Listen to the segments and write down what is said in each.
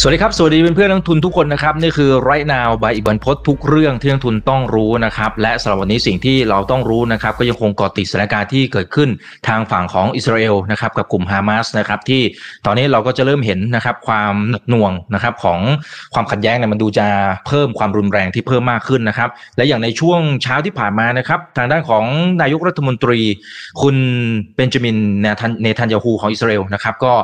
สวัสดีครับ สวัสดีเพื่อนๆนักทุนทุกคนนะครับ นี่คือ right now by อีกบันพศทุกเรื่องที่นักทุนต้องรู้นะครับ และสำหรับวันนี้สิ่งที่เราต้องรู้นะครับ ก็ยังคงเกาะติดสถานการณ์ที่เกิดขึ้นทางฝั่งของอิสราเอลนะครับกับกลุ่มฮามาสนะครับที่ตอนนี้เราก็จะเริ่มเห็นนะครับความหนักหน่วงนะครับของความขัดแย้งเนี่ยมันดูจะเพิ่มความรุนแรงที่เพิ่มมากขึ้นนะครับ และอย่างในช่วงเช้าที่ผ่านมานะครับทางด้านของนายกรัฐมนตรี คุณเบนจามินเนทันยาฮูของอิสราเอลนะครับก็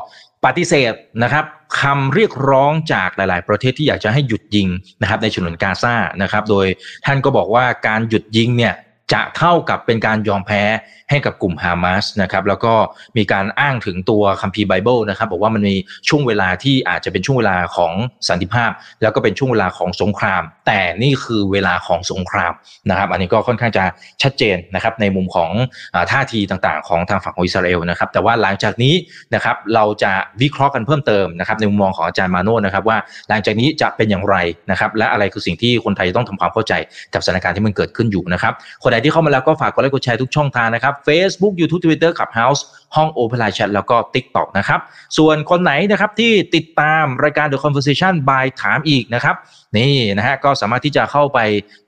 ปฏิเสธนะครับคำเรียกร้องจากหลาย ๆ ประเทศที่อยากจะให้หยุดยิงนะครับในฉนวนกาซานะครับ โดยท่านก็บอกว่าการหยุดยิงเนี่ย จะเท่ากับเป็นการยอมแพ้ให้กับกลุ่มฮามาสนะครับแล้วก็มีการอ้างถึงตัวคัมภีร์ไบเบิลนะครับบอกว่ามันมีช่วงเวลาที่อาจจะเป็นช่วงเวลาของสันติภาพ แล้วก็เป็นช่วงเวลาของสงคราม แต่นี่คือเวลาของสงครามนะครับ อันนี้ก็ค่อนข้างจะชัดเจนนะครับในมุมของท่าทีต่างๆ ของทางฝั่งของอิสราเอลนะครับแต่ว่าหลังจากนี้นะครับเราจะวิเคราะห์กันเพิ่มเติมนะครับในมุมมองของอาจารย์มาโนนะครับว่าหลังจากนี้จะเป็นอย่างไรนะครับและอะไรคือสิ่งที่คนไทยต้องทำความเข้าใจกับสถานการณ์ที่มันเกิดขึ้นอยู่นะครับคนไหนที่เข้ามาแล้วก็ฝากกดไลค์กดแชร์ทุกช่องทางนะครับ Facebook YouTube Twitter ขับ House ห้อง Open Line Chat แล้วก็ TikTok นะครับ ส่วนคนไหนนะครับที่ติดตามรายการ The Conversation by ถามอีกนะครับ นี่นะฮะก็สามารถที่จะเข้าไป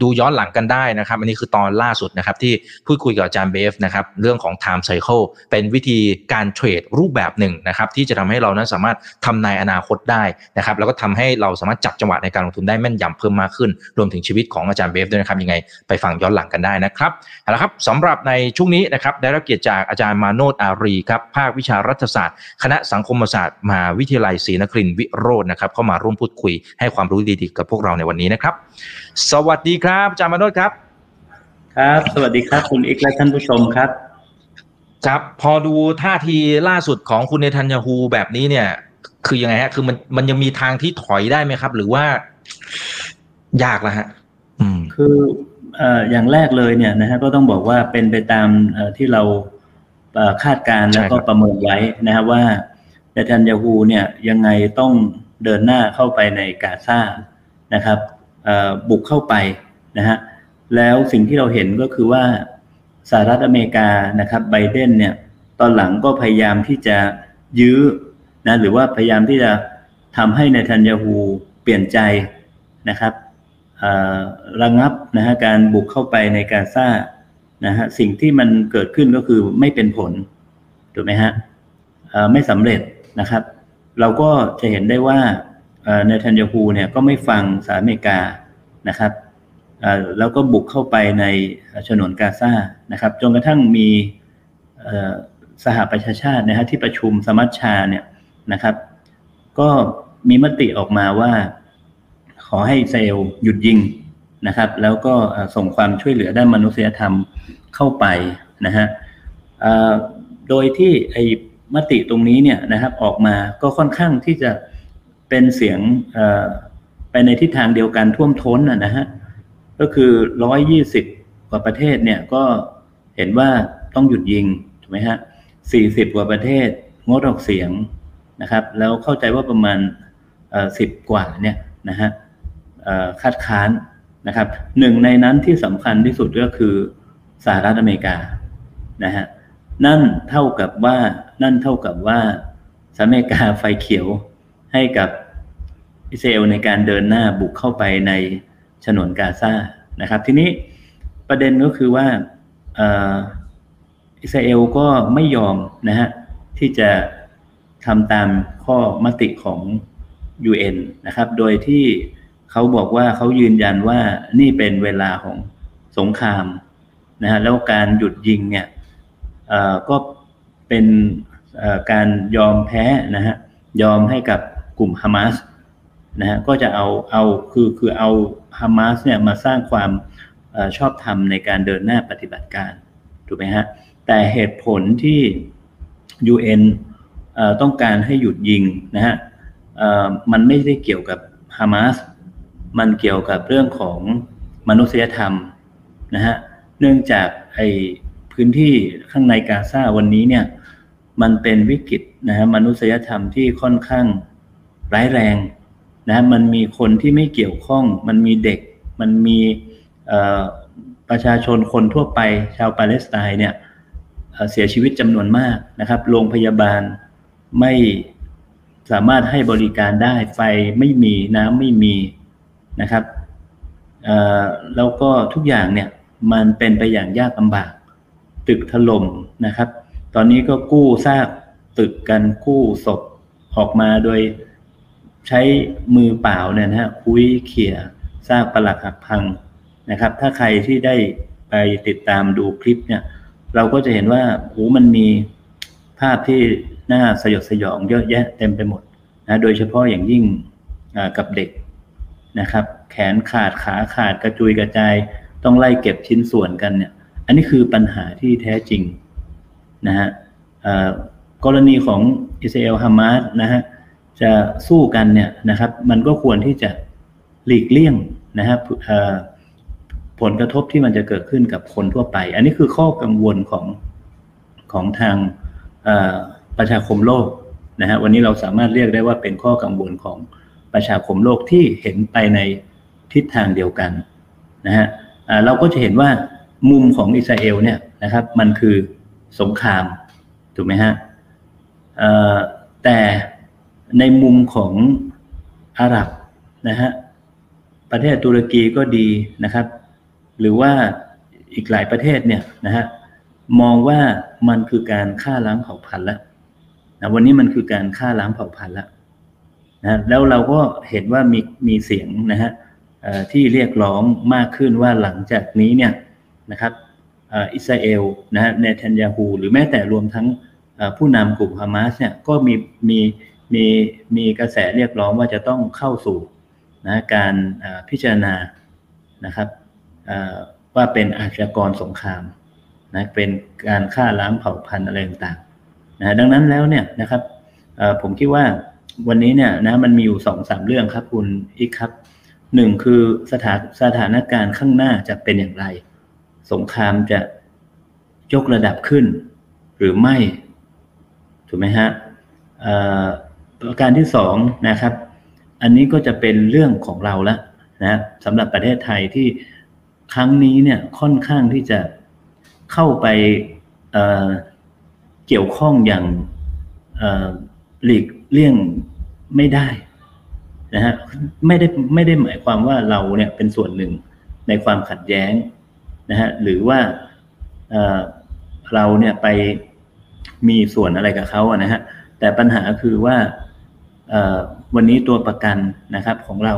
ดูย้อนหลังกันได้นะครับอันนี้คือตอนล่าสุดนะครับที่พูดคุยกับอาจารย์เบฟนะครับเรื่องของ time cycle เป็นวิธีการเทรดรูปแบบหนึ่งนะครับที่จะทำให้เรานั้นสามารถทำนายอนาคตได้นะครับแล้วก็ทำให้เราสามารถจับจังหวะในการลงทุนได้แม่นยำเพิ่มมากขึ้น รวมถึงชีวิตของอาจารย์เบฟด้วยนะครับยังไงไปฟังย้อนหลังกันได้นะครับเอาละครับสำหรับในช่วงนี้นะครับได้รับเกียรติจากอาจารย์มาโนดอารีครับภาควิชารัฐศาสตร์ คณะสังคมศาสตร์มหาวิทยาลัยศรีนครินทร์วิโรจน์นะครับเข้ามาร่วมพูดคุยให้ความรู้ดีๆกับพวกเราในวันนี้นะครับ สวัสดีครับอาจารย์มาโนดครับ ครับ สวัสดีครับคุณอีกและท่านผู้ชมครับ ครับ พอดูท่าทีล่าสุดของคุณเนทันยาฮูแบบนี้เนี่ย คือยังไงฮะ คือมันมันยังมีทางที่ถอยได้ไหมครับ หรือว่ายากแล้วฮะ อืม คือเอ่ออย่างแรกเลยเนี่ยนะฮะก็ต้องบอกว่าเป็นไปตามเอ่อที่เราคาดการแล้วก็ประเมินไว้นะครับว่าเนทันยาฮูเนี่ยยังไงต้องเดินหน้าเข้าไปในกาซา นะครับบุกเข้าไปนะฮะแล้วสิ่งที่เราเห็นก็คือว่าสหรัฐอเมริกานะครับไบเดนเนี่ยตอนหลังก็พยายามที่จะยื้อนะหรือว่าพยายามที่จะทำให้ในทันยาฮูเปลี่ยนใจนะครับระงับนะฮะการบุกเข้าไปในกาซานะฮะสิ่งที่มันเกิดขึ้นก็คือไม่เป็นผลถูกไหมฮะไม่สำเร็จนะครับ เราก็จะเห็นได้ว่า ในทันยาฮูเนี่ยก็ไม่ฟังสหรัฐอเมริกานะครับแล้วก็บุกเข้าไปในฉนวนกาซานะครับ จนกระทั่งมีสหประชาชาตินะฮะที่ประชุมสมัชชาเนี่ยนะครับ ก็มีมติออกมาว่า ขอให้เซลหยุดยิงนะครับ แล้วก็ส่งความช่วยเหลือด้านมนุษยธรรมเข้าไปนะฮะโดยที่ไอ้มติตรงนี้เนี่ยนะครับออกมาก็ค่อนข้างที่จะเป็นเสียงไปในทิศทางเดียวกันท่วมท้นนะฮะก็คือร้อยยี่สิบกว่าประเทศเนี่ยก็เห็นว่าต้องหยุดยิงถูกไหมฮะสี่สิบกว่าประเทศงดออกเสียงนะครับ แล้วเข้าใจว่าประมาณสิบกว่าเนี่ยนะฮะคัดค้านนะครับหนึ่งในนั้นที่สำคัญที่สุดก็คือสหรัฐอเมริกานะฮะนั่นเท่ากับว่านั่นเท่ากับว่าสหรัฐอเมริกาไฟเขียว ให้กับอิสราเอลในการเดินหน้าบุกเข้าไปในฉนวนกาซานะครับ ทีนี้ประเด็นก็คือว่าอิสราเอลก็ไม่ยอมนะฮะที่จะทำตามข้อมติของ UN นะครับ โดยที่เขาบอกว่าเขายืนยันว่านี่เป็นเวลาของสงครามนะฮะแล้วการหยุดยิงเนี่ยก็เป็นการยอมแพ้นะฮะยอมให้กับ กลุ่มฮามาสนะฮะก็จะเอาเอาคือคือเอาฮามาสเนี่ยมาสร้างความอชอบธรรมในการเดินหน้าปฏิบัติการถูกไหมฮะแต่เหตุผลที่ UN ต้องการให้หยุดยิงนะฮะมันไม่ได้เกี่ยวกับฮามาสมันเกี่ยวกับเรื่องของมนุษยธรรมนะฮะเนื่องจากไอพื้นที่ข้างในกาซาวันนี้เนี่ยมันเป็นวิกฤตนะฮะมนุษยธรรมที่ค่อนข้าง ร้ายแรงนะมันมีคนที่ไม่เกี่ยวข้อง มันมีเด็ก มันมีประชาชนคนทั่วไปชาวปาเลสไตน์เนี่ยเสียชีวิตจำนวนมากนะครับ โรงพยาบาลไม่สามารถให้บริการได้ไฟไม่มีน้ำไม่มีนะครับแล้วก็ทุกอย่างเนี่ยมันเป็นไปอย่างยากลำบาก ตึกถล่มนะครับ ตอนนี้ก็กู้ซากตึกกันกู้ศพออกมาโดย ใช้มือเปล่าเนี่ยนะฮะคุยเขี่ยซากปลักหักพังนะครับ ถ้าใครที่ได้ไปติดตามดูคลิปเนี่ย เราก็จะเห็นว่าโอ้มันมีภาพที่น่าสยดสยองเยอะแยะเต็มไปหมดนะโดยเฉพาะอย่างยิ่งกับเด็กนะครับ แขนขาดขาขาดกระจุยกระจาย ต้องไล่เก็บชิ้นส่วนกันเนี่ย อันนี้คือปัญหาที่แท้จริงนะฮะกรณีของอิสราเอลฮามาสนะฮะ จะสู้กันเนี่ยนะครับ มันก็ควรที่จะหลีกเลี่ยงนะครับผลกระทบที่มันจะเกิดขึ้นกับคนทั่วไป อันนี้คือข้อกังวลของของทางประชาคมโลกนะฮะวันนี้เราสามารถเรียกได้ว่าเป็นข้อกังวลของประชาคมโลกที่เห็นไปในทิศทางเดียวกันนะฮะเราก็จะเห็นว่ามุมของอิสราเอลเนี่ยนะครับ มันคือสงครามถูกไหมฮะแต่ ในมุมของอาหรับนะฮะประเทศตุรกีก็ดีนะครับ หรือว่าอีกหลายประเทศเนี่ยนะฮะมองว่ามันคือการฆ่าล้างเผ่าพันธุ์แล้วนะวันนี้มันคือการฆ่าล้างเผ่าพันธุ์แล้วนะแล้วเราก็เห็นว่ามีมีเสียงนะฮะที่เรียกร้องมากขึ้นว่าหลังจากนี้เนี่ยนะครับอิสราเอลนะฮะเนทันยาฮูหรือแม้แต่รวมทั้งผู้นำกลุ่มฮามาสเนี่ยก็มีมี มีมีกระแสเรียกร้องว่าจะต้องเข้าสู่นะการพิจารณานะครับว่าเป็นอาชญากรสงครามนะเป็นการฆ่าล้างเผ่าพันธุ์อะไรต่างๆนะดังนั้นแล้วเนี่ยนะครับผมคิดว่าวันนี้เนี่ยนะมันมีอยู่สองสามเรื่องครับคุณอีกครับหนึ่งคือสถานสถานการณ์ข้างหน้าจะเป็นอย่างไร สงครามจะยกระดับขึ้น หรือไม่ ถูกไหมฮะ ประการที่สองนะครับ อันนี้ก็จะเป็นเรื่องของเราล้วนะสำหรับประเทศไทยที่ครั้งนี้เนี่ยค่อนข้างที่จะเข้าไปเเกี่ยวข้องอย่างหลีกเลี่ยงไม่ได้นะฮะไม่ได้ไม่ได้หมายความว่าเราเนี่ยเป็นส่วนหนึ่งในความขัดแย้งนะฮะหรือว่าเเราเนี่ยไปมีส่วนอะไรกับเขาอะนะฮะแต่ปัญหาคือว่า วันนี้ตัวประกันนะครับของเรา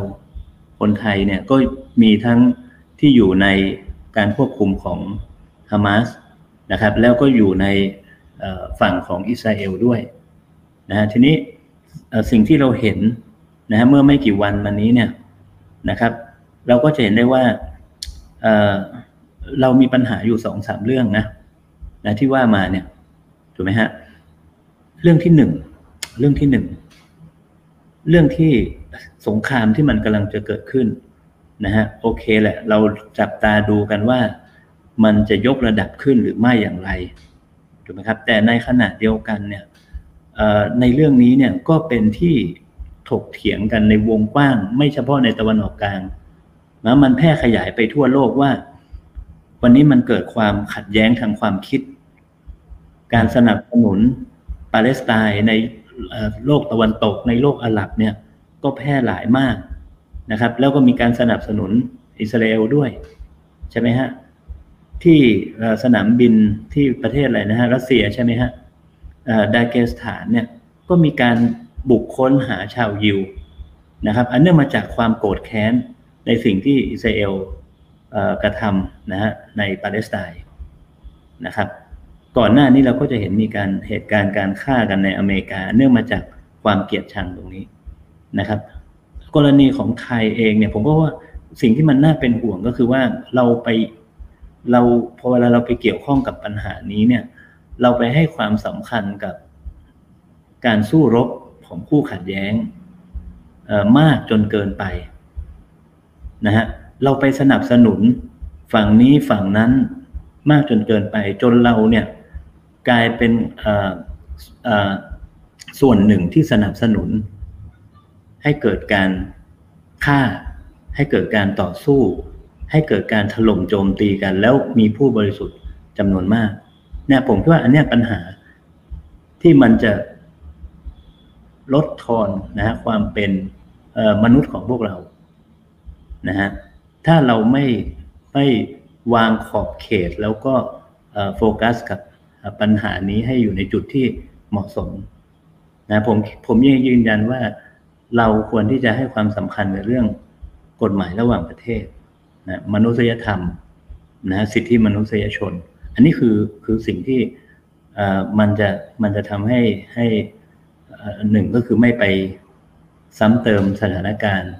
คนไทยเนี่ยก็มีทั้งที่อยู่ในการควบคุมของฮามาสนะครับ แล้วก็อยู่ในฝั่งของอิสราเอลด้วยนะฮะทีนี้สิ่งที่เราเห็นนะฮะเมื่อไม่กี่วันมานี้เนี่ยนะครับ เราก็จะเห็นได้ว่าเเรามีปัญหาอยู่สองสามเรื่องนะนะที่ว่ามาเนี่ยถูกไหมฮะเรื่องที่หนึ่งเรื่องที่หนึ่ง เรื่องที่สงครามที่มันกำลังจะเกิดขึ้นนะฮะโอเคแหละ เราจับตาดูกันว่ามันจะยกระดับขึ้นหรือไม่อย่างไรถูกไหมครับ แต่ในขณะเดียวกันเนี่ยในเรื่องนี้เนี่ยก็เป็นที่ถกเถียงกันในวงกว้าง ไม่เฉพาะในตะวันออกกลางนะมันแพร่ขยายไปทั่วโลกว่า วันนี้มันเกิดความขัดแย้งทางความคิด การสนับสนุนปาเลสไตน์ใน โลกตะวันตกในโลกอาหรับเนี่ยก็แพร่หลายมากนะครับ แล้วก็มีการสนับสนุนอิสราเอลด้วยใช่ไหมฮะที่สนามบินที่ประเทศอะไรนะฮะรัสเซียใช่ไหมฮะดาเกสถานเนี่ยก็มีการบุกค้นหาชาวยิวนะครับ อันเนื่องมาจากความโกรธแค้นในสิ่งที่อิสราเอลกระทำนะฮะในปาเลสไตน์นะครับ ก่อนหน้านี้เราก็จะเห็นมีการเหตุการณ์การฆ่ากันในอเมริกา เนื่องมาจากความเกลียดชังตรงนี้นะครับ กรณีของไทยเองเนี่ย ผมก็ว่าสิ่งที่มันน่าเป็นห่วงก็คือว่าเราไปเราพอเวลาเราไปเกี่ยวข้องกับปัญหานี้เนี่ย เราไปให้ความสำคัญกับการสู้รบของคู่ขัดแย้งมากจนเกินไปนะฮะเราไปสนับสนุนฝั่งนี้ฝั่งนั้นมากจนเกินไปจนเราเนี่ย กลายเป็นส่วนหนึ่งที่สนับสนุน ให้เกิดการฆ่า ให้เกิดการต่อสู้ ให้เกิดการถล่มโจมตีกัน แล้วมีผู้บริสุทธิ์จำนวนมากเนี่ยผมคิดว่าอันเนี้ยปัญหาที่มันจะลดทอนนะฮะความเป็นมนุษย์ของพวกเรานะฮะถ้าเราไม่ไม่วางขอบเขตแล้วก็โฟกัสกับ ปัญหานี้ให้อยู่ในจุดที่เหมาะสมนะผมผมยังยืนยันว่าเราควรที่จะให้ความสำคัญในเรื่องกฎหมายระหว่างประเทศนะมนุษยธรรมนะสิทธิมนุษยชน อันนี้คือคือสิ่งที่มันจะมันจะทำให้ให้หนึ่งก็คือไม่ไปซ้ำเติมสถานการณ์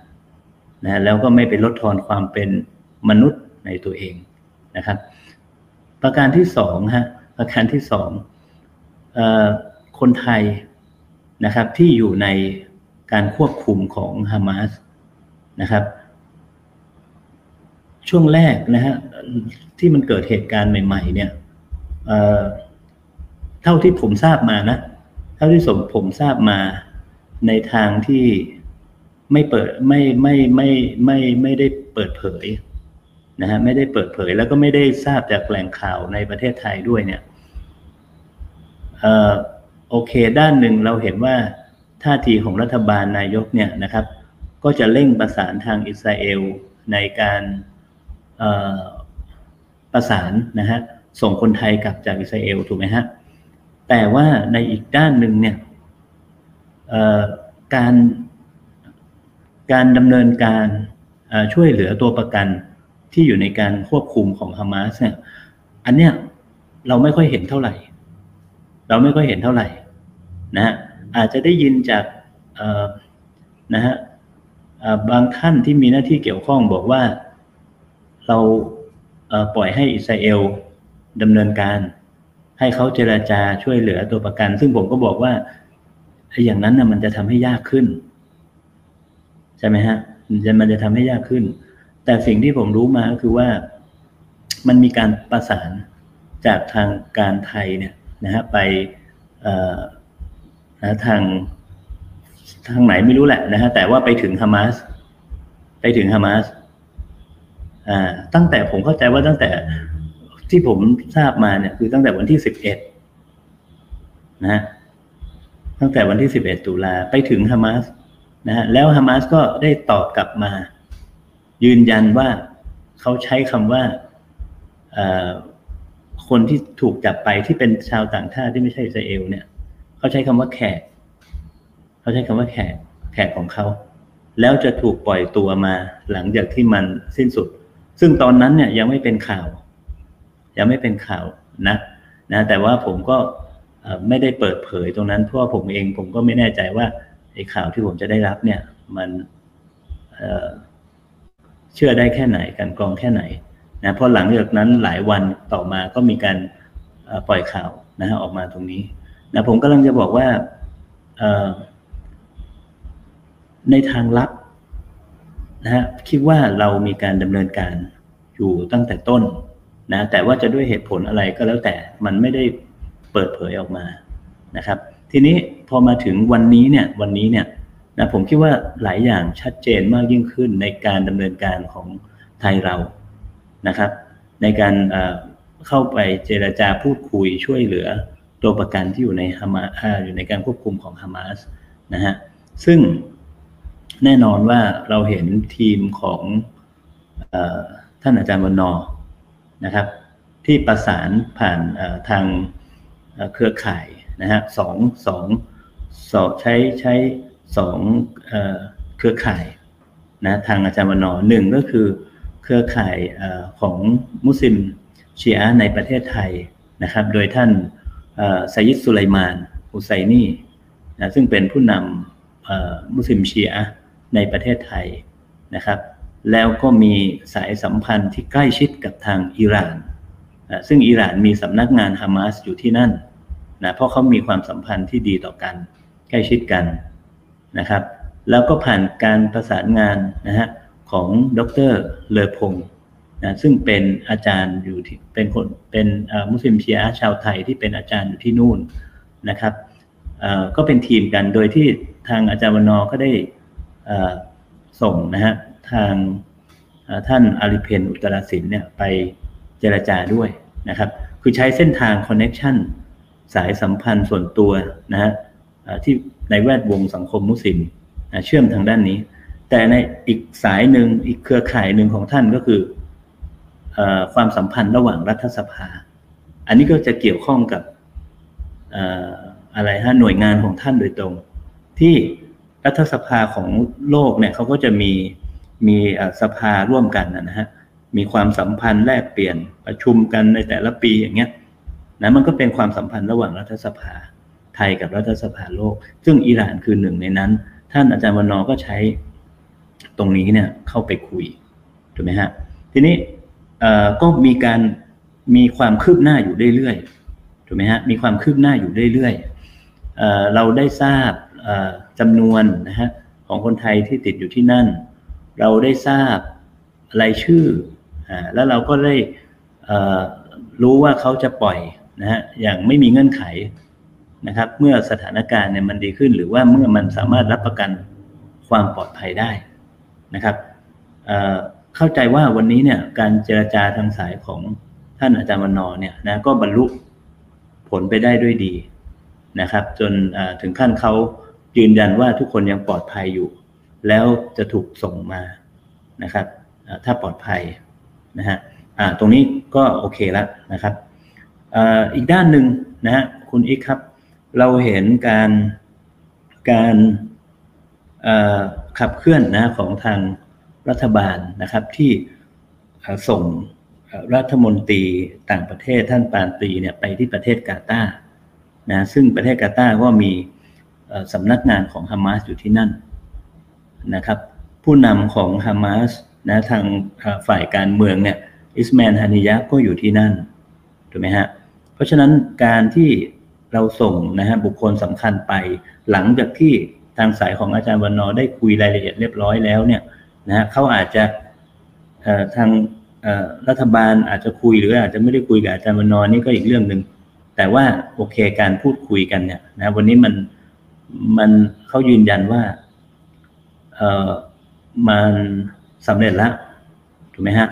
นะแล้วก็ไม่ไปลดทอนความเป็นมนุษย์ในตัวเองนะครับ ประการที่สองฮะ ประการที่สองคนไทยนะครับที่อยู่ในการควบคุมของฮามาสนะครับ ช่วงแรกนะฮะที่มันเกิดเหตุการณ์ใหม่ ๆ เนี่ยเเท่าที่ผมทราบมานะ เท่าที่สมผมทราบมาในทางที่ไม่เปิดไม่ไม่ไม่ไม่ไม่ได้เปิดเผย นะฮะไม่ได้เปิดเผยแล้วก็ไม่ได้ทราบจากแหล่งข่าวในประเทศไทยด้วยเนี่ยเอ่อโอเค ด้านหนึ่งเราเห็นว่าท่าทีของรัฐบาลนายกเนี่ยนะครับ ก็จะเร่งประสานทางอิสราเอลในการประสานนะฮะส่งคนไทยกลับจากอิสราเอลถูกไหมฮะแต่ว่าในอีกด้านหนึ่งเนี่ยการการดำเนินการช่วยเหลือตัวประกัน ที่อยู่ในการควบคุมของฮามาสเนี่ยอันเนี้ยเราไม่ค่อยเห็นเท่าไหร่ เราไม่ค่อยเห็นเท่าไหร่นะฮะอาจจะได้ยินจากนะฮะบางท่านที่มีหน้าที่เกี่ยวข้องบอกว่าเราปล่อยให้อิสราเอลดำเนินการ ให้เขาเจราจาช่วยเหลือตัวประกัน ซึ่งผมก็บอกว่าอย่างนั้นนะมันจะทำให้ยากขึ้น ใช่ไหมฮะมันจะมันจะทำให้ยากขึ้น แต่สิ่งที่ผมรู้มาก็คือว่ามันมีการประสานจากทางการไทยเนี่ยนะฮะไปนะทางทางไหนไม่รู้แหละนะฮะแต่ว่าไปถึงฮามาสไปถึงฮามาสอ่าตั้งแต่ผมเข้าใจว่าตั้งแต่ที่ผมทราบมาเนี่ยคือตั้งแต่วันที่สิบเอ็ดนะตั้งแต่วันที่สิบเอ็ดตุลาไปถึงฮามาสนะฮะแล้วฮามาสก็ได้ตอบกลับมา ยืนยันว่าเขาใช้คำว่าคนที่ถูกจับไปที่เป็นชาวต่างชาติที่ไม่ใช่อิสราเอลเนี่ยเขาใช้คำว่าแขกเขาใช้คำว่าแขกแขกของเขา แล้วจะถูกปล่อยตัวมาหลังจากที่มันสิ้นสุด ซึ่งตอนนั้นเนี่ยยังไม่เป็นข่าว ยังไม่เป็นข่าวนะนะแต่ว่าผมก็ไม่ได้เปิดเผยตรงนั้นเพราะว่าผมเองผมก็ไม่แน่ใจว่าไอ้ข่าวที่ผมจะได้รับเนี่ย มัน เชื่อได้แค่ไหนกันกรองแค่ไหนนะเพราะหลังจากนั้นหลายวันต่อมาก็มีการปล่อยข่าวนะฮะออกมาตรงนี้นะผมกำลังจะบอกว่าในทางลับนะฮะคิดว่าเรามีการดำเนินการอยู่ตั้งแต่ต้นนะแต่ว่าจะด้วยเหตุผลอะไรก็แล้วแต่มันไม่ได้เปิดเผยออกมานะครับ ทีนี้พอมาถึงวันนี้เนี่ยวันนี้เนี่ย นะผมคิดว่าหลายอย่างชัดเจนมากยิ่งขึ้นในการดำเนินการของไทยเรานะครับ ในการเข้าไปเจราจาพูดคุยช่วยเหลือตัวประกันที่อยู่ในฮามาอยู่ในการควบคุมของฮามาสนะฮะซึ่งแน่นอนว่าเราเห็นทีมของอท่านอาจารย์วันนอนะครับ ที่ประสานผ่านทางเครือข่ายนะฮะสองสองสองใช้ใช้ สองเครือข่ายนะทางอาจารย์วันอหนึ่งก็คือเครือข่ายของมุสลิมชีอะในประเทศไทยนะครับ โดยท่านไซยิดสุไลมานฮุไซนีนะซึ่งเป็นผู้นำมุสลิมชีอะในประเทศไทยนะครับ แล้วก็มีสายสัมพันธ์ที่ใกล้ชิดกับทางอิหร่านนะซึ่งอิหร่านมีสำนักงานฮามาสอยู่ที่นั่นนะเพราะเขามีความสัมพันธ์ที่ดีต่อกัน ใกล้ชิดกัน นะครับ แล้วก็ผ่านการประสานงานนะฮะของดรเลอพงนะซึ่งเป็นอาจารย์อยู่ที่เป็นคนเป็นมุสลิมเชียชาวไทยที่เป็นอาจารย์อยู่ที่นู่นนะครับก็เป็นทีมกันโดยที่ทางอาจารย์วันนอร์ก็ได้ส่งนะฮะทางท่านอารีเพ็ญ อุตรสินธุ์เนี่ยไปเจรจาด้วยนะครับ คือใช้เส้นทาง connection สายสัมพันธ์ส่วนตัวนะฮะที่ ในแวดวงสังคมมุสลิมเชื่อมทางด้านนี้ แต่ในอีกสายหนึ่งอีกเครือข่ายหนึ่งของท่านก็คือความสัมพันธ์ระหว่างรัฐสภา อันนี้ก็จะเกี่ยวข้องกับอะไรฮะหน่วยงานของท่านโดยตรง ที่รัฐสภาของโลกเนี่ยเขาก็จะมีมีสภาร่วมกันนะฮะมีความสัมพันธ์แลกเปลี่ยนประชุมกันในแต่ละปีอย่างเงี้ยนะมันก็เป็นความสัมพันธ์ระหว่างรัฐสภา ไทยกับรัฐสภาโลก ซึ่งอิหร่านคือหนึ่งในนั้น ท่านอาจารย์วันนอก็ใช้ตรงนี้เนี่ยเข้าไปคุยถูกไหมฮะทีนี้ก็มีการมีความคืบหน้าอยู่เรื่อยๆถูกไหมฮะมีความคืบหน้าอยู่เรื่อยๆเราได้ทราบจำนวนนะฮะของคนไทยที่ติดอยู่ที่นั่น เราได้ทราบรายชื่อแล้วเราก็ได้รู้ว่าเขาจะปล่อยนะฮะอย่างไม่มีเงื่อนไข นะครับ เมื่อสถานการณ์เนี่ยมันดีขึ้น หรือว่าเมื่อมันสามารถรับประกันความปลอดภัยได้นะครับเข้าใจว่าวันนี้เนี่ยการเจรจาทางสายของท่านอาจารย์วันนอเนี่ยนะก็บรรลุผลไปได้ด้วยดีนะครับ จนถึงขั้นเขายืนยันว่าทุกคนยังปลอดภัยอยู่ แล้วจะถูกส่งมานะครับถ้าปลอดภัยนะฮะตรงนี้ก็โอเคแล้วนะครับอีกด้านหนึ่งนะฮะคุณอีกครับ เราเห็นการการขับเคลื่อนนะของทางรัฐบาลนะครับที่ส่งรัฐมนตรีต่างประเทศท่านปานตีเนี่ยไปที่ประเทศกาตาร์นะซึ่งประเทศกาตาร์ก็มีสำนักงานของฮามาสอยู่ที่นั่นนะครับ ผู้นำของฮามาสนะทางฝ่ายการเมืองเนี่ยอิสมาลฮานิยะก็อยู่ที่นั่นถูกไหมฮะเพราะฉะนั้นการที่ เราส่งนะฮะบุคคลสำคัญไป หลังจากที่ทางสายของอาจารย์วันนอได้คุยรายละเอียดเรียบร้อยแล้วเนี่ยนะฮะเขาอาจจะทางรัฐบาลอาจจะคุยหรืออาจจะไม่ได้คุยกับอาจารย์วันนอนี่ก็อีกเรื่องหนึ่งแต่ว่าโอเคการพูดคุยกันเนี่ยนะวันนี้มันมันเขายืนยันว่าเออมันสำเร็จแล้วถูกไหมฮะ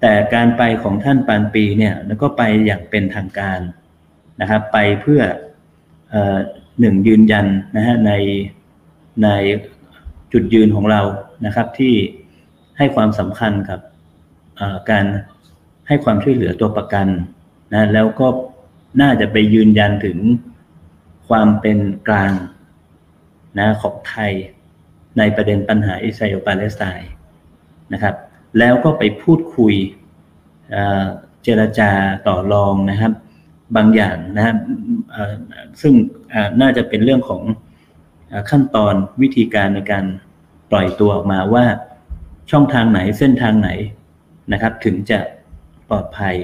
แต่การไปของท่านปานปีเนี่ยแล้วก็ไปอย่างเป็นทางการ นะครับ ไปเพื่ออหนึ่งยืนยันนะฮะในในจุดยืนของเรานะครับ ที่ให้ความสำคัญกับการให้ความช่วยเหลือตัวประกันนะแล้วก็น่าจะไปยืนยันถึงความเป็นกลางนะของไทยในประเด็นปัญหาอิสราเอลปาเลสไตน์นะครับ แล้วก็ไปพูดคุยเจรจาต่อรองนะครับ บางอย่างนะครับซึ่งน่าจะเป็นเรื่องของขั้นตอนวิธีการในการปล่อยตัวออกมาว่าช่องทางไหนเส้นทางไหนนะครับ ถึงจะปลอดภัย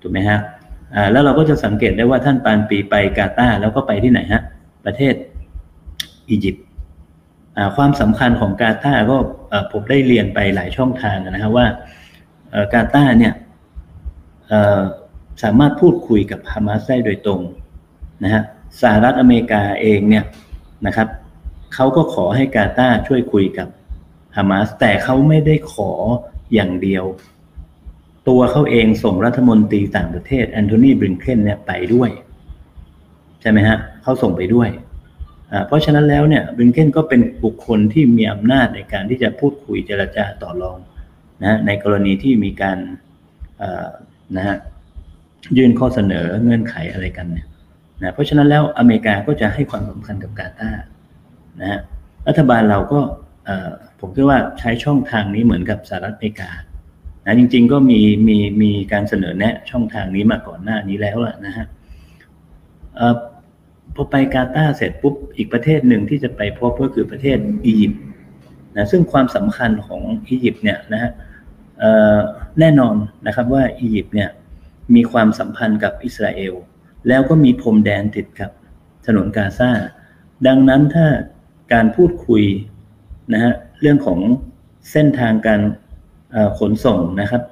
ถูกไหมฮะแล้วเราก็จะสังเกตได้ว่าท่านปานปีไปกาตาร์แล้วก็ไปที่ไหนฮะประเทศอียิปต์ความสำคัญของกาตาร์ก็ผมได้เรียนไปหลายช่องทางนะครับว่ากาตาร์เนี่ย สามารถพูดคุยกับฮามาสได้โดยตรงนะฮะสหรัฐอเมริกาเองเนี่ยนะครับเขาก็ขอให้กาตาร์ช่วยคุยกับฮามาสแต่เขาไม่ได้ขออย่างเดียว ตัวเขาเองส่งรัฐมนตรีต่างประเทศแอนโทนีบลิงเคนเนี่ยไปด้วย ใช่ไหมฮะเขาส่งไปด้วยเพราะฉะนั้นแล้วเนี่ยบริงเคนก็เป็นบุคคลที่มีอำนาจในการที่จะพูดคุยเจรจาต่อรองนะในกรณีที่มีการนะฮะ ยื่นข้อเสนอเงื่อนไขอะไรกันเนี่ยนะเพราะฉะนั้นแล้วอเมริกาก็จะให้ความสำคัญกับกาตาร์นะฮะรัฐบาลเราก็ผมคิดว่าใช้ช่องทางนี้เหมือนกับสหรัฐอเมริกานะจริง ๆ ก็มีมีมีการเสนอแนะช่องทางนี้มาก่อนหน้านี้แล้วแหละนะฮะพอไปกาตาร์เสร็จปุ๊บอีกประเทศหนึ่งที่จะไปพบก็คือประเทศอียิปต์นะซึ่งความสำคัญของอียิปต์เนี่ยนะฮะแน่นอนนะครับว่าอียิปต์เนี่ย มีความสัมพันธ์กับอิสราเอล แล้วก็มีพรมแดนติดกับถนนกาซาดังนั้นถ้าการพูดคุยนะฮะเรื่องของเส้นทางการขนส่งนะครับ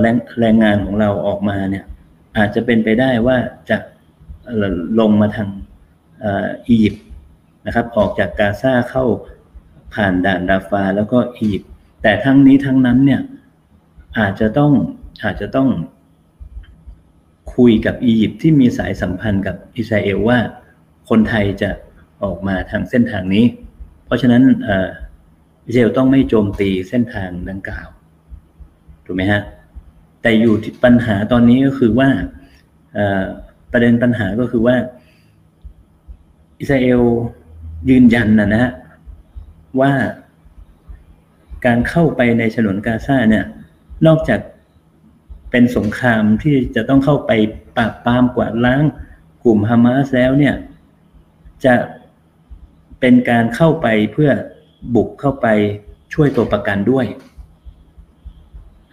แรงแรงงานของเราออกมาเนี่ยอาจจะเป็นไปได้ว่าจะลงมาทางอียิปต์นะครับ ออกจากกาซาเข้าผ่านด่านดาฟาแล้วก็อียิปต์แต่ทั้งนี้ทั้งนั้นเนี่ยอาจจะต้องอาจจะต้อง คุยกับอียิปต์ที่มีสายสัมพันธ์กับอิสราเอลว่า คนไทยจะออกมาทางเส้นทางนี้ เพราะฉะนั้นอิสราเอลต้องไม่โจมตีเส้นทางดังกล่าวถูกไหมฮะแต่อยู่ปัญหาตอนนี้ก็คือว่าประเด็นปัญหาก็คือว่า อิสราเอลยืนยันนะนะว่าการเข้าไปในฉนวนกาซาเนี่ย นอกจาก เป็นสงครามที่จะต้องเข้าไปปราบปรามกวาดล้างกลุ่มฮามาสแล้วเนี่ย จะเป็นการเข้าไปเพื่อบุกเข้าไปช่วยตัวประกันด้วย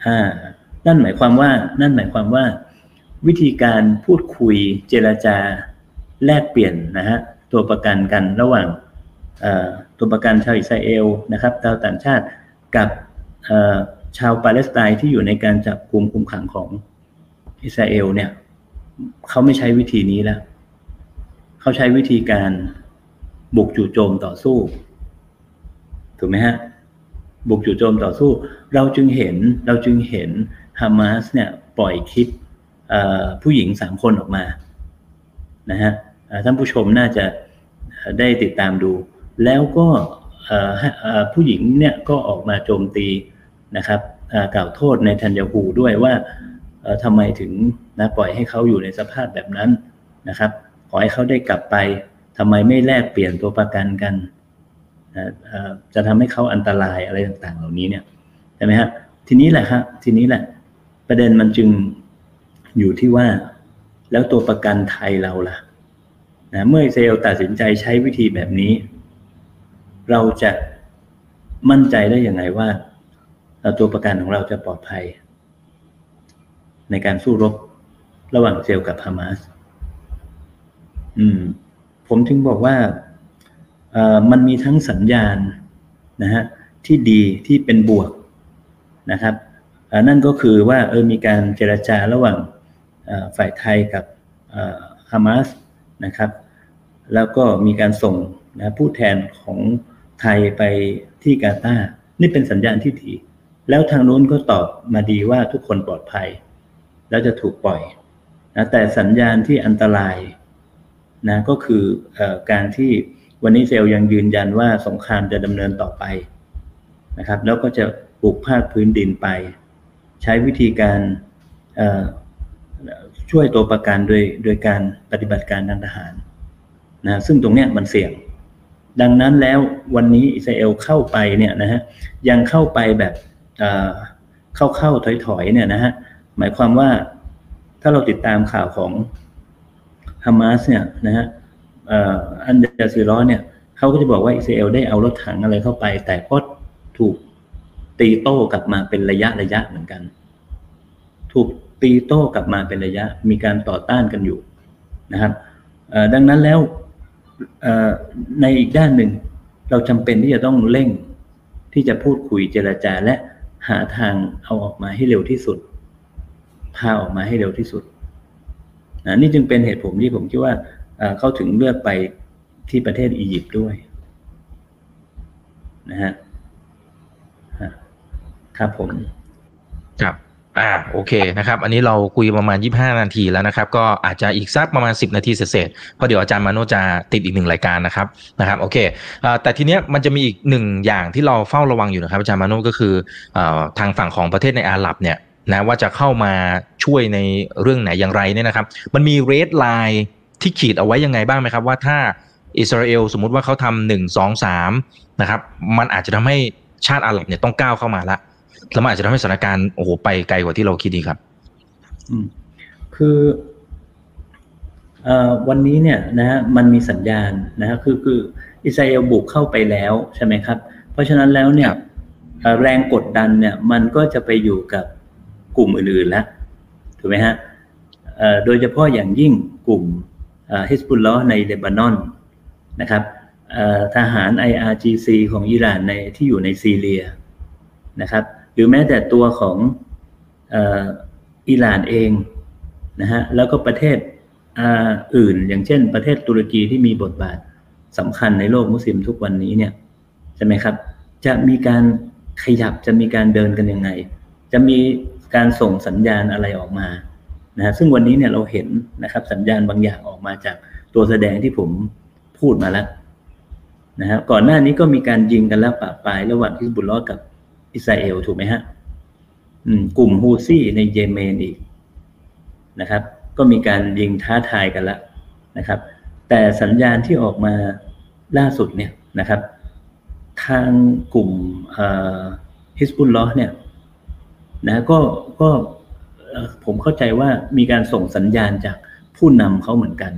อ่านั่นหมายความว่า นั่นหมายความว่า วิธีการพูดคุยเจรจาแลกเปลี่ยนนะฮะตัวประกันกันระหว่างตัวประกันชาวอิสราเอลนะครับชาวต่างชาติกับ ชาวปาเลสไตน์ที่อยู่ในการจับกลุ่มคุมขังของอิสราเอลเนี่ยเขาไม่ใช้วิธีนี้แล้วเขาใช้วิธีการบุกจู่โจมต่อสู้ ถูกไหมฮะ บุกจู่โจมต่อสู้ เราจึงเห็นเราจึงเห็นฮามาสเนี่ยปล่อยคลิปผู้หญิงสามคนออกมานะฮะท่านผู้ชมน่าจะได้ติดตามดู แล้วก็ผู้หญิงเนี่ยก็ออกมาโจมตี นะครับกล่าวโทษในทันยาฮูด้วยว่าทำไมถึงนะปล่อยให้เขาอยู่ในสภาพแบบนั้นนะครับ ขอให้เขาได้กลับไปทำไมไม่แลกเปลี่ยนตัวประกันกันจะทำให้เขาอันตรายอะไรต่างๆ เหล่านี้เนี่ยใช่ไหมฮะทีนี้แหละครับทีนี้แหละ ประเด็นมันจึงอยู่ที่ว่า แล้วตัวประกันไทยเราล่ะนะเมื่อเซลตัดสินใจใช้วิธีแบบนี้ เราจะมั่นใจได้อย่างไรว่า ตัวประกันของเราจะปลอดภัย ในการสู้รบระหว่างเซลกับฮามาสอืม ผมถึงบอกว่ามันมีทั้งสัญญาณนะฮะที่ดีที่เป็นบวกนะครับนั่นก็คือว่าเออมีการเจรจาระหว่างฝ่ายไทยกับฮามาสนะครับ แล้วก็มีการส่งนะผู้แทนของไทยไปที่กาตาร์นี่เป็นสัญญาณที่ดี แล้วทางนู้นก็ตอบมาดีว่าทุกคนปลอดภัย แล้วจะถูกปล่อยนะแต่สัญญาณที่อันตรายนะก็คืออการที่วันนี้เซลยังยืนยันว่าสงครามจะดำเนินต่อไปนะครับ แล้วก็จะปลูกภาคพื้นดินไป ใช้วิธีการช่วยตัวประกันโดยโดยการปฏิบัติการทางทหารนะซึ่งตรงเนี้ยมันเสี่ยง ดังนั้นแล้ววันนี้อิสราเอลเข้าไปเนี่ยนะฮะยังเข้าไปแบบ เข้าเข้าถอยๆเนี่ยนะฮะหมายความว่าถ้าเราติดตามข่าวของฮามาสเนี่ยนะฮะอันเดอร์ซีร้อเนี่ยเขาก็จะบอกว่าอิสราเอลได้เอารถถังอะไรเข้าไป แต่ก็ถูกตีโต้กลับมาเป็นระยะระยะเหมือนกัน ถูกตีโต้กลับมาเป็นระยะมีการต่อต้านกันอยู่นะครับดังนั้นแล้วในอีกด้านหนึ่ง เราจำเป็นที่จะต้องเร่งที่จะพูดคุยเจรจาและ หาทางเอาออกมาให้เร็วที่สุด พาออกมาให้เร็วที่สุดนะนี่จึงเป็นเหตุผลที่ผมคิดว่าเขาถึงเลือกไปที่ประเทศอียิปต์ด้วยนะฮะครับผมครับ อ่าโอเคนะครับ อันนี้เราคุยประมาณ 25 นาทีแล้วนะครับ ก็อาจจะอีกสักประมาณ 10 นาทีเศษเพราะเดี๋ยวอาจารย์มาโนจะติดอีกหนึ่งรายการนะครับนะครับโอเคแต่ทีเนี้ยมันจะมีอีกหนึ่งอย่างที่เราเฝ้าระวังอยู่นะครับอาจารย์มาโนก็คือทางฝั่งของประเทศในอาหรับเนี่ยนะว่าจะเข้ามาช่วยในเรื่องไหนอย่างไรเนี่ยนะครับ มันมีเรดไลน์ที่ขีดเอาไว้ยังไงบ้างไหมครับ ว่าถ้าอิสราเอลสมมุติว่าเขาทำหนึ่งสองสามนะครับมันอาจจะทำให้ชาติอาหรับเนี่ยต้องก้าวเข้ามาละ แล้วมันอาจจะทำให้สถานการณ์โอ้โหไปไกลกว่าที่เราคิดดีครับอืมคือเอ่อวันนี้เนี่ยนะฮะมันมีสัญญาณนะฮะคือคืออิสราเอลบุกเข้าไปแล้วใช่ไหมครับ เพราะฉะนั้นแล้วเนี่ยแรงกดดันเนี่ยมันก็จะไปอยู่กับกลุ่มอื่นๆแล้วถูกไหมฮะโดยเฉพาะอย่างยิ่งกลุ่มฮิสบุลลอในเลบานอนนะครับทหาร IRGC ของอิหร่านในที่อยู่ในซีเรียนะครับห รือแม้แต่ตัวของอิหร่านเองนะฮะแล้วก็ประเทศอื่น อย่างเช่น ประเทศตุรกีที่มีบทบาทสำคัญในโลกมุสลิมทุกวันนี้เนี่ยใช่ไหมครับ จะมีการขยับจะมีการเดินกันยังไง จะมีการส่งสัญญาณอะไรออกมานะซึ่งวันนี้เนี่ยเราเห็นนะครับสัญญาณบางอย่างออกมาจากตัวแสดงที่ผมพูดมาแล้วนะครับก่อนหน้านี้ก็มีการยิงกันแล้วปะปายระหว่างฮิสบุลลอกับ อิสราเอลถูกไหมฮะกลุ่มฮูซี่ในเยเมนอีกนะครับ ก็มีการยิงท้าทายกันแล้วนะครับ แต่สัญญาณที่ออกมาล่าสุดเนี่ยนะครับ ทางกลุ่มฮิสบุลลอเนี่ยนะก็ก็ผมเข้าใจว่ามีการส่งสัญญาณจากผู้นำเขาเหมือนกัน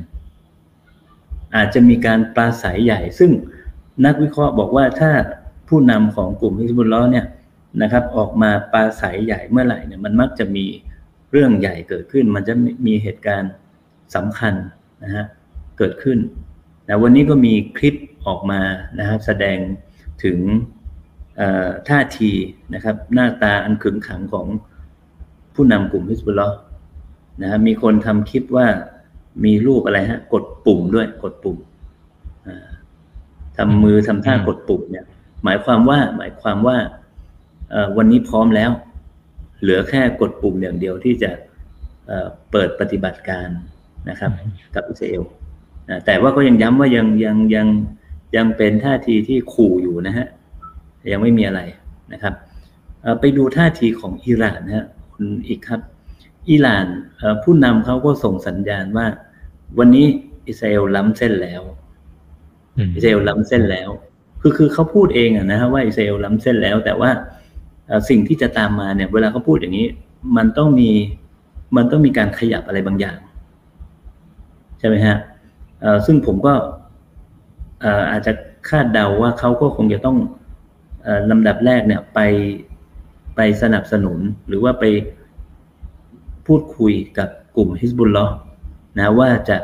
อาจจะมีการปราศัยใหญ่ ซึ่งนักวิเคราะห์บอกว่าถ้าผู้นำของกลุ่มฮิสบุลลอเนี่ย นะครับออกมาปราศัยใหญ่เมื่อไหร่เนี่ยมันมักจะมีเรื่องใหญ่เกิดขึ้น มันจะมีเหตุการณ์สำคัญนะฮะเกิดขึ้นแต่วันนี้ก็มีคลิปออกมานะครับแสดงถึงท่าทีนะครับหน้าตาอันขึงขังของผู้นำกลุ่มฮิสบุลลอนะฮะมีคนทำคลิปว่ามีรูปอะไรฮะกดปุ่มด้วยกดปุ่มทำมือทำท่ากดปุ่มเนี่ยหมายความว่าหมายความว่า วันนี้พร้อมแล้ว เหลือแค่กดปุ่มอย่างเดียวที่จะเปิดปฏิบัติการนะครับ กับอิสราเอลแต่ว่าก็ยังย้ำว่ายังยังยังยังเป็นท่าทีที่ขู่อยู่นะฮะยังไม่มีอะไรนะครับไปดูท่าทีของอิหร่านนะฮะคุณอีกครับ อิหร่านผู้นำเขาก็ส่งสัญญาณว่า วันนี้อิสราเอลล้ำเส้นแล้วอิสราเอลล้ำเส้นแล้ว คือคือเขาพูดเองอะนะฮะว่าอิสราเอลล้ำเส้นแล้ว แต่ว่า สิ่งที่จะตามมาเนี่ย เวลาเขาพูดอย่างนี้ มันต้องมีมันต้องมีการขยับอะไรบางอย่าง ใช่ไหมฮะซึ่งผมก็อาจจะคาดเดาว่าเขาก็คงจะต้องลำดับแรกเนี่ยไปไปสนับสนุนหรือว่าไปพูดคุยกับกลุ่มฮิสบุลลอนะว่าจะ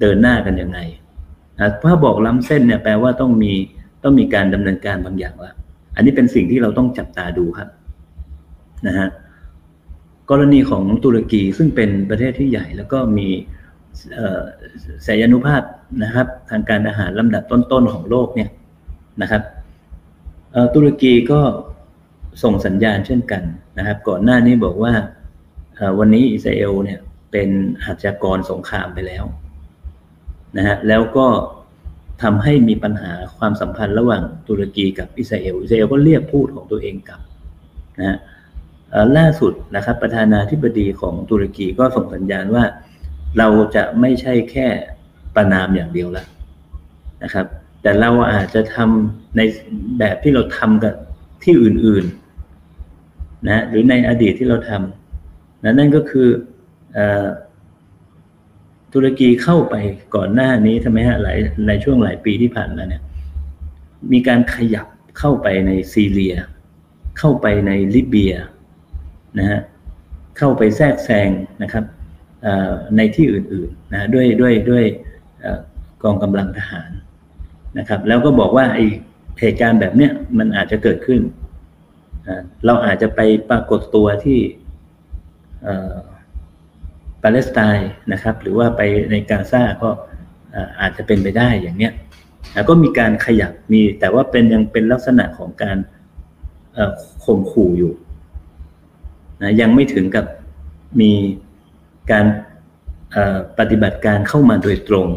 เดินหน้ากันยังไงนะถ้าบอกล้ำเส้นเนี่ยแปลว่าต้องมีต้องมีการดำเนินการบางอย่างละ อันนี้เป็นสิ่งที่เราต้องจับตาดูครับนะฮะกรณีของตุรกีซึ่งเป็นประเทศที่ใหญ่ แล้วก็มีสายนุภาพนะครับ ทางการอาหารลำดับต้นๆของโลกเนี่ยนะครับตุรกีก็ส่งสัญญาณเช่นกันนะครับ ก่อนหน้านี้บอกว่าวันนี้อิสราเอลเนี่ยเป็นอาชญากรสงครามไปแล้วนะฮะแล้วก็ ทำให้มีปัญหาความสัมพันธ์ระหว่างตุรกีกับอิสราเอลอิสราเอลก็เรียกพูดของตัวเองกลับนะฮะล่าสุดนะครับ ประธานาธิบดีของตุรกีก็ส่งสัญญาณว่า เราจะไม่ใช่แค่ประนามอย่างเดียวละนะครับ แต่เราอาจจะทำในแบบที่เราทำกับที่อื่นๆนะหรือในอดีตที่เราทำนะนั่นก็คืออ ตุรกีเข้าไปก่อนหน้านี้ทำไมฮะหลายในช่วงหลายปีที่ผ่านมาเนี่ย มีการขยับเข้าไปในซีเรีย เข้าไปในลิเบียนะฮะเข้าไปแทรกแซงนะครับในที่อื่นๆนะด้วยด้วยด้วยกองกำลังทหารนะครับ แล้วก็บอกว่าไอเหตุการณ์แบบเนี้ยมันอาจจะเกิดขึ้น เราอาจจะไปปรากฏตัวที่ ปาเลสไตน์นะครับ หรือว่าไปในกาซาก็อาจจะเป็นไปได้อย่างเนี้ยก็มีการขยับมี แต่ว่าเป็นยังเป็นลักษณะของการข่มขู่อยู่นะยังไม่ถึงกับมีการปฏิบัติการเข้ามาโดยตรง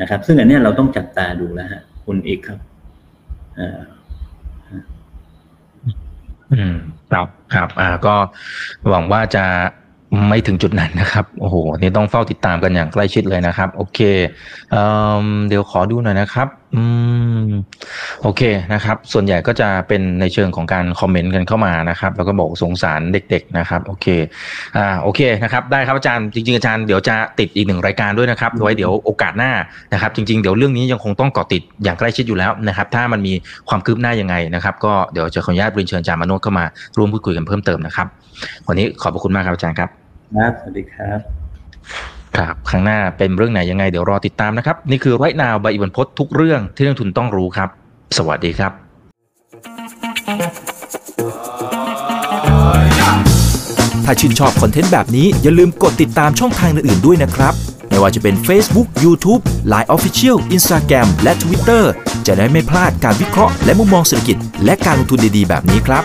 นะครับ ซึ่งอันนี้เราต้องจับตาดูแล้วฮะคุณเอกครับอืมครับครับ อ่า ก็หวังว่าจะ ไม่ถึงจุดนั้นนะครับ โอ้โห นี่ต้องเฝ้าติดตามกันอย่างใกล้ชิดเลยนะครับ โอเคเเดี๋ยวขอดูหน่อยนะครับ อืม โอเคนะครับ ส่วนใหญ่ก็จะเป็นในเชิงของการคอมเมนต์กันเข้ามานะครับ แล้วก็บอกสงสารเด็ก ๆ นะครับ โอเค อ่า โอเคนะครับ ได้ครับอาจารย์ จริงๆ อาจารย์เดี๋ยวจะติดอีกหนึ่งรายการด้วยนะครับ ไว้เดี๋ยวโอกาสหน้านะครับ จริง ๆ เดี๋ยวเรื่องนี้ยังคงต้องเกาะติดอย่างใกล้ชิดอยู่แล้วนะครับ ถ้ามันมีความคืบหน้ายังไงนะครับ ก็เดี๋ยวจะขออนุญาตเรียนเชิญอาจารย์มโนเข้ามาร่วมพูดคุยกันเพิ่มเติมนะครับ วันนี้ขอบพระคุณมากครับอาจารย์ครับ ครับ สวัสดีครับครับครั้งหน้าเป็นเรื่องไหนยังไงเดี๋ยวรอติดตามนะครับ นี่คือไรนาวใบอิบันพศทุกเรื่องที่นักทุนต้องรู้ครับ สวัสดีครับ ถ้าชื่นชอบคอนเทนต์แบบนี้อย่าลืมกดติดตามช่องทางอื่นๆด้วยนะครับ ไม่ว่าจะเป็น Facebook, YouTube, Line Official, Instagram และ Twitter จะได้ไม่พลาดการวิเคราะห์และมุมมองเศรษฐกิจ และการลงทุนดีๆ แบบนี้ครับ